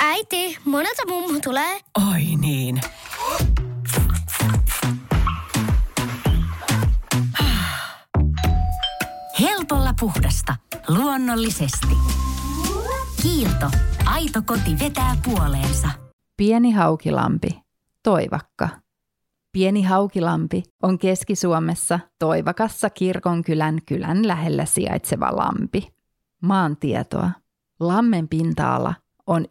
Äiti, monelta mummu tulee? Oi niin. Helpolla puhdasta. Luonnollisesti. Kiilto. Aito koti vetää puoleensa. Pieni haukilampi. Toivakka. Pieni haukilampi on Keski-Suomessa Toivakassa kirkonkylän kylän lähellä sijaitseva lampi. Maantietoa. Lammen pinta-ala on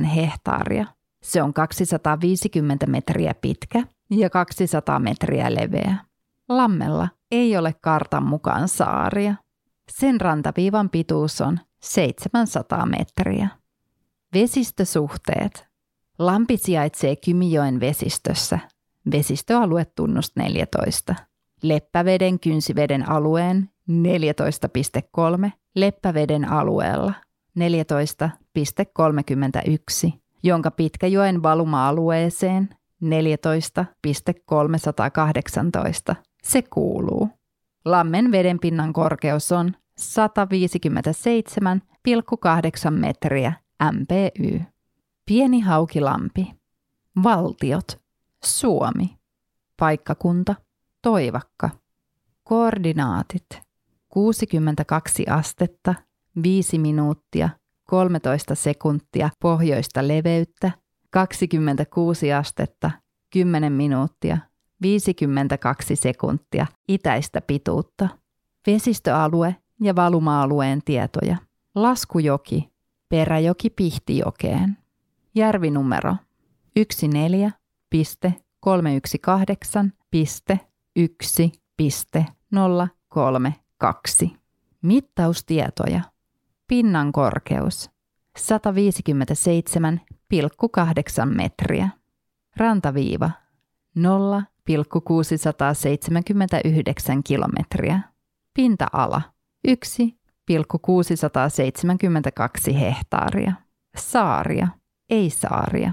1,7 hehtaaria. Se on 250 metriä pitkä ja 200 metriä leveä. Lammella ei ole kartan mukaan saaria. Sen rantaviivan pituus on 700 metriä. Vesistösuhteet. Lampi sijaitsee Kymijoen vesistössä. Vesistöalue tunnus 14. Leppäveden kynsiveden alueen 14,3 Leppäveden alueella 14,31, jonka Pitkäjoen valuma-alueeseen 14,318 se kuuluu. Lammen vedenpinnan korkeus on 157,8 metriä MPY. Pieni haukilampi. Valtiot. Suomi. Paikkakunta. Toivakka. Koordinaatit. 62 astetta, 5 minuuttia, 13 sekuntia pohjoista leveyttä, 26 astetta, 10 minuuttia, 52 sekuntia itäistä pituutta. Vesistöalue ja valuma-alueen tietoja. Laskujoki, Peräjoki Pihtijokeen. Järvinumero 14.318.1.032. Mittaustietoja. Pinnan korkeus 157,8 metriä. Rantaviiva 0,679 kilometriä. Pinta-ala 1,672 hehtaaria. Saaria, ei saaria.